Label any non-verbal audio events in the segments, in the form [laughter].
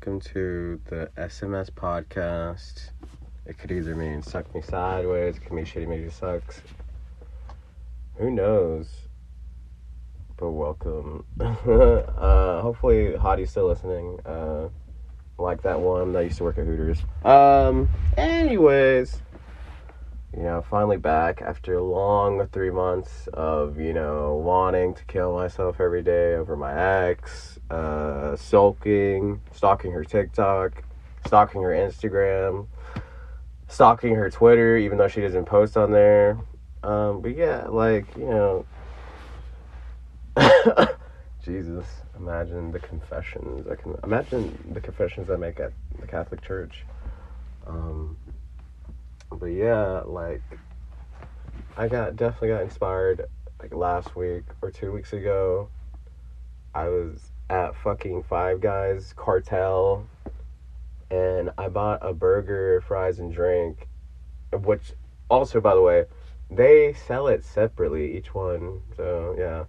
welcome to the SMS podcast. It could either mean suck me sideways, it could mean shitty major sucks. Who knows? But welcome. [laughs] uh, hopefully, Hottie's still listening. Uh, like that one that used to work at Hooters. Um, anyways, you know, finally back after long three months of, you know, wanting to kill myself every day over my ex, uh, sulking, stalking her TikTok, stalking her Instagram, stalking her Twitter, even though she doesn't post on there. Um, but yeah, like, you know, [coughs] Jesus, imagine the confessions. I can imagine the confessions I make at the Catholic Church. Um, but yeah, like I got definitely got inspired like last week or two weeks ago. I was at fucking Five Guys cartel and I bought a burger, fries, and drink. Which also by the way, they sell it separately, each one. So yeah.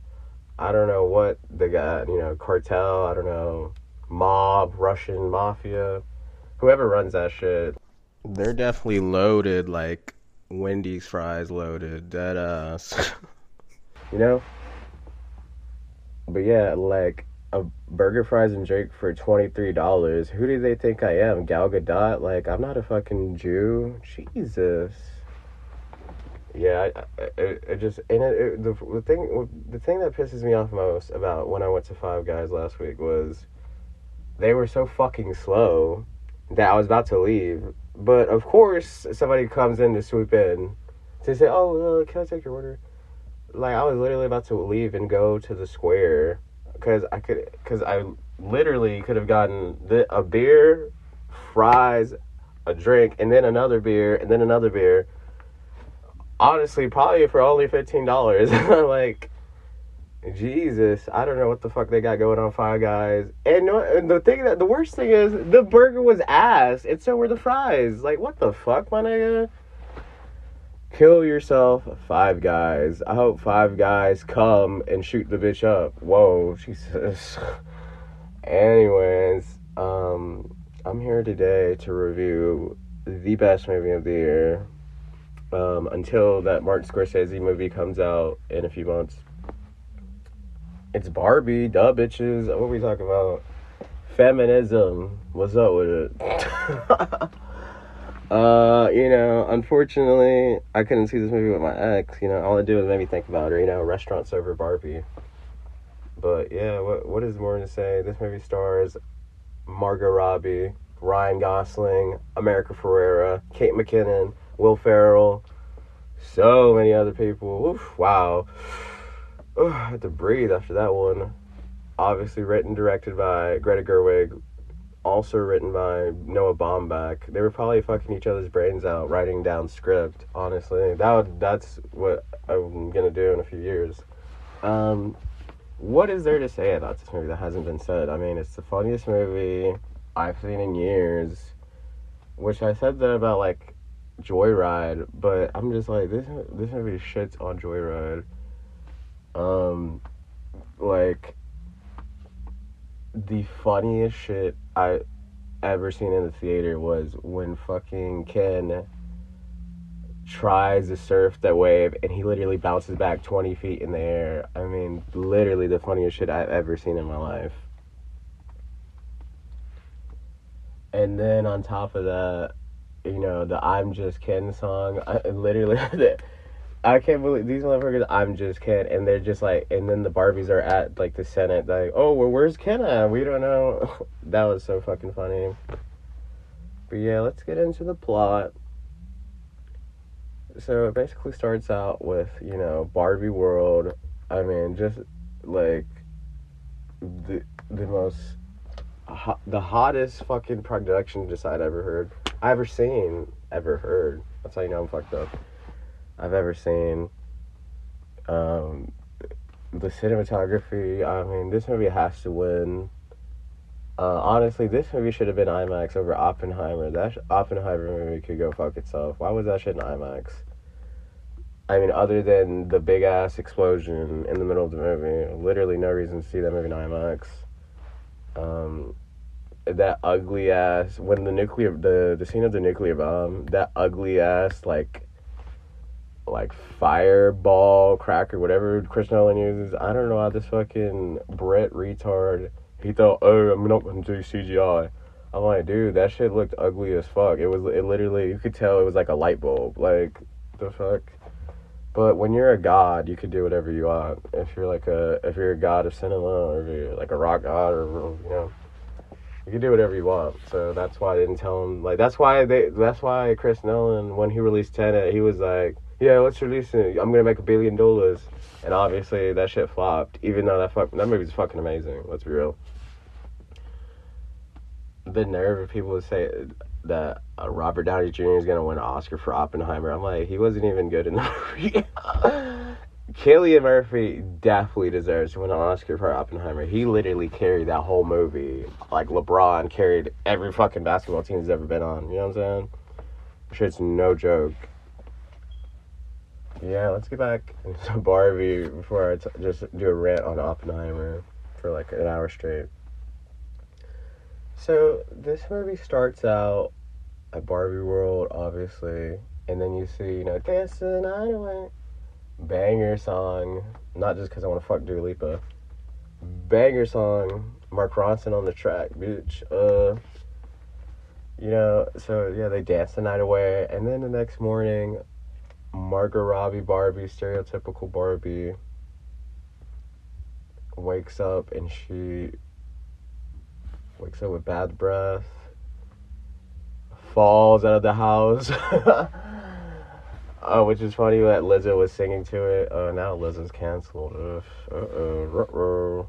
I don't know what they got, you know, cartel, I don't know, mob, Russian mafia, whoever runs that shit. They're definitely loaded like Wendy's fries loaded, dead ass. [laughs] you know? But yeah, like a burger, fries, and drink for $23. Who do they think I am? Gal Gadot? Like, I'm not a fucking Jew. Jesus yeah, I, I, it just and it, it, the the thing the thing that pisses me off most about when I went to Five Guys last week was they were so fucking slow that I was about to leave. But of course, somebody comes in to swoop in to say, "Oh, uh, can I take your order?" Like I was literally about to leave and go to the square because I could because I literally could have gotten the, a beer, fries, a drink, and then another beer, and then another beer honestly probably for only fifteen dollars. [laughs] like Jesus, I don't know what the fuck they got going on Five Guys. And, no, and the thing that the worst thing is the burger was ass, and so were the fries. Like what the fuck, my nigga? Kill yourself, Five Guys. I hope Five Guys come and shoot the bitch up. Whoa, Jesus. [laughs] Anyways, um, I'm here today to review the best movie of the year, um, until that Martin Scorsese movie comes out in a few months. It's Barbie, duh bitches. What we talking about? Feminism. What's up with it? [laughs] uh, you know, unfortunately, I couldn't see this movie with my ex. You know, all it did was make me think about her. You know, restaurant server Barbie. But yeah, what what is more to say? This movie stars Margot Robbie, Ryan Gosling, America Ferrera, Kate McKinnon, Will Ferrell, so many other people. Oof, wow. Ugh, I had to breathe after that one. Obviously written directed by Greta Gerwig, also written by Noah Baumbach. They were probably fucking each other's brains out writing down script. Honestly, that would that's what I'm gonna do in a few years. Um, what is there to say about this movie that hasn't been said? I mean, it's the funniest movie I've seen in years. Which I said that about like Joyride, but I'm just like this. This movie shits on Joyride. Um, like the funniest shit I ever seen in the theater was when fucking Ken tries to surf that wave and he literally bounces back 20 feet in the air. I mean, literally the funniest shit I've ever seen in my life. And then on top of that, you know, the I'm Just Ken song. I literally, [laughs] I can't believe these motherfuckers. I'm just Ken, and they're just like, and then the Barbies are at like the Senate, like, oh, well, where's Ken at? We don't know. [laughs] that was so fucking funny. But yeah, let's get into the plot. So it basically starts out with you know Barbie World. I mean, just like the the most the hottest fucking production just I'd ever heard. I ever seen, ever heard. That's how you know I'm fucked up. I've ever seen. Um, the cinematography. I mean, this movie has to win. Uh, honestly, this movie should have been IMAX over Oppenheimer. That sh- Oppenheimer movie could go fuck itself. Why was that shit in IMAX? I mean, other than the big ass explosion in the middle of the movie, literally no reason to see that movie in IMAX. Um, that ugly ass when the nuclear the the scene of the nuclear bomb that ugly ass like like fireball cracker whatever Chris Nolan uses. I don't know how this fucking Brett retard he thought oh I'm not gonna do CGI. I'm like dude that shit looked ugly as fuck. It was it literally you could tell it was like a light bulb like the fuck. But when you're a god, you can do whatever you want. If you're like a if you're a god of cinema or if you're like a rock god or you know you can do whatever you want. So that's why I didn't tell him. Like that's why they. That's why Chris Nolan, when he released Tenet, he was like, "Yeah, let's release it. I'm gonna make a billion dollars." And obviously that shit flopped. Even though that fuck that movie's fucking amazing. Let's be real. The nerve of people to say that uh, Robert Downey Jr. is gonna win an Oscar for Oppenheimer. I'm like, he wasn't even good in the [laughs] movie. Cillian Murphy definitely deserves to win an Oscar for Oppenheimer. He literally carried that whole movie. Like LeBron carried every fucking basketball team he's ever been on. You know what I'm saying? It's no joke. Yeah, let's get back [laughs] to Barbie before I t- just do a rant on Oppenheimer for like an hour straight. So, this movie starts out at Barbie World, obviously, and then you see, you know, Dance the Night Away banger song. Not just because I want to fuck Dua Lipa. Banger song. Mark Ronson on the track, bitch. Uh, you know, so yeah, they dance the night away, and then the next morning, Margot Robbie Barbie, stereotypical Barbie, wakes up and she wakes up with bad breath, falls out of the house. Oh, [laughs] which is funny that Lizzo was singing to it. Oh, now Lizzo's canceled. Uh oh.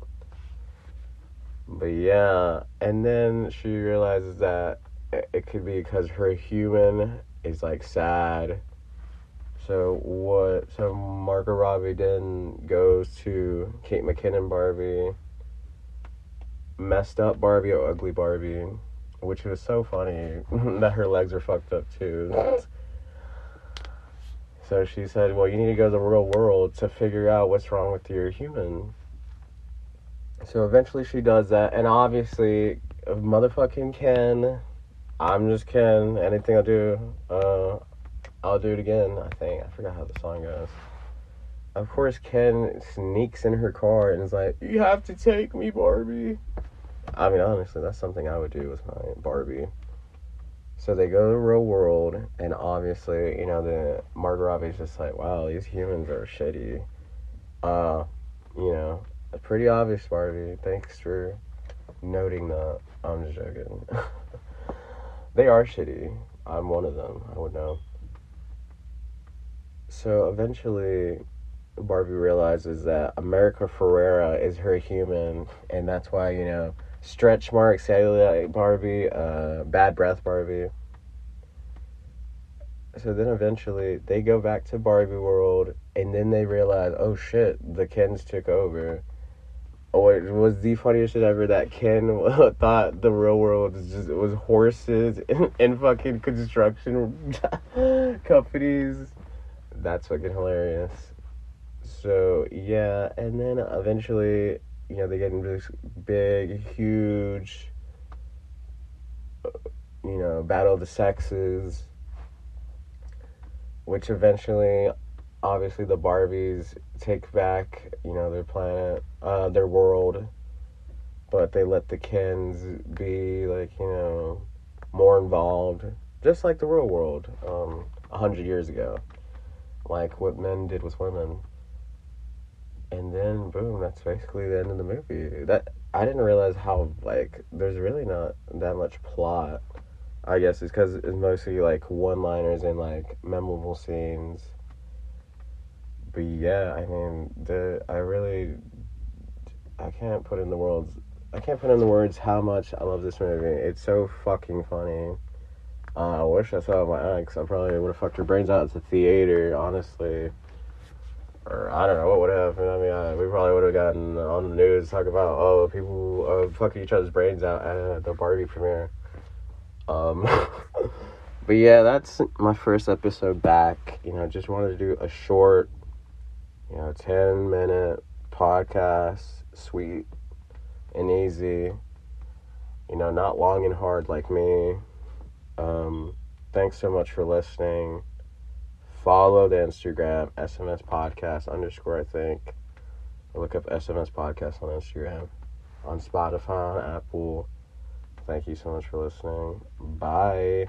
But yeah, and then she realizes that it could be because her human is like sad. So what? So Margot Robbie then goes to Kate McKinnon Barbie, messed up Barbie or ugly Barbie, which was so funny [laughs] that her legs are fucked up too. So she said, Well, you need to go to the real world to figure out what's wrong with your human. So eventually she does that, and obviously, motherfucking Ken, I'm just Ken, anything I do, uh, I'll do it again, I think. I forgot how the song goes. Of course, Ken sneaks in her car and is like, You have to take me, Barbie. I mean, honestly, that's something I would do with my Barbie. So they go to the real world, and obviously, you know, the Margot Robbie's just like, wow, these humans are shitty. Uh, you know, pretty obvious, Barbie. Thanks for noting that. I'm just joking. [laughs] they are shitty. I'm one of them. I would know. So eventually, Barbie realizes that America Ferrera is her human, and that's why, you know, stretch marks, cellulite Barbie, uh, bad breath Barbie. So then eventually they go back to Barbie World, and then they realize, oh shit, the Kens took over. Oh, it was the funniest shit ever that Ken [laughs] thought the real world was just was horses [laughs] and, and fucking construction [laughs] companies. That's fucking hilarious. So yeah, and then eventually you know, they get into this big, huge, you know, battle of the sexes, which eventually, obviously, the Barbies take back, you know, their planet, uh, their world, but they let the Kens be, like, you know, more involved, just like the real world, um, a hundred years ago, like what men did with women and then boom, that's basically the end of the movie. That I didn't realize how like there's really not that much plot. I guess it's because it's mostly like one-liners and like memorable scenes. But yeah, I mean, the I really I can't put in the words I can't put in the words how much I love this movie. It's so fucking funny. Uh, I wish I saw my ex. I probably would have fucked her brains out at the theater, honestly or I don't know what would have happened. I mean, I, we probably would have gotten on the news talk about oh people uh, fucking each other's brains out at the Barbie premiere. Um, [laughs] but yeah, that's my first episode back. You know, just wanted to do a short, you know, ten minute podcast, sweet and easy. you know, not long and hard like me. Um, thanks so much for listening. Follow the Instagram, SMS Podcast underscore, I think. Look up SMS Podcast on Instagram, on Spotify, on Apple. Thank you so much for listening. Bye.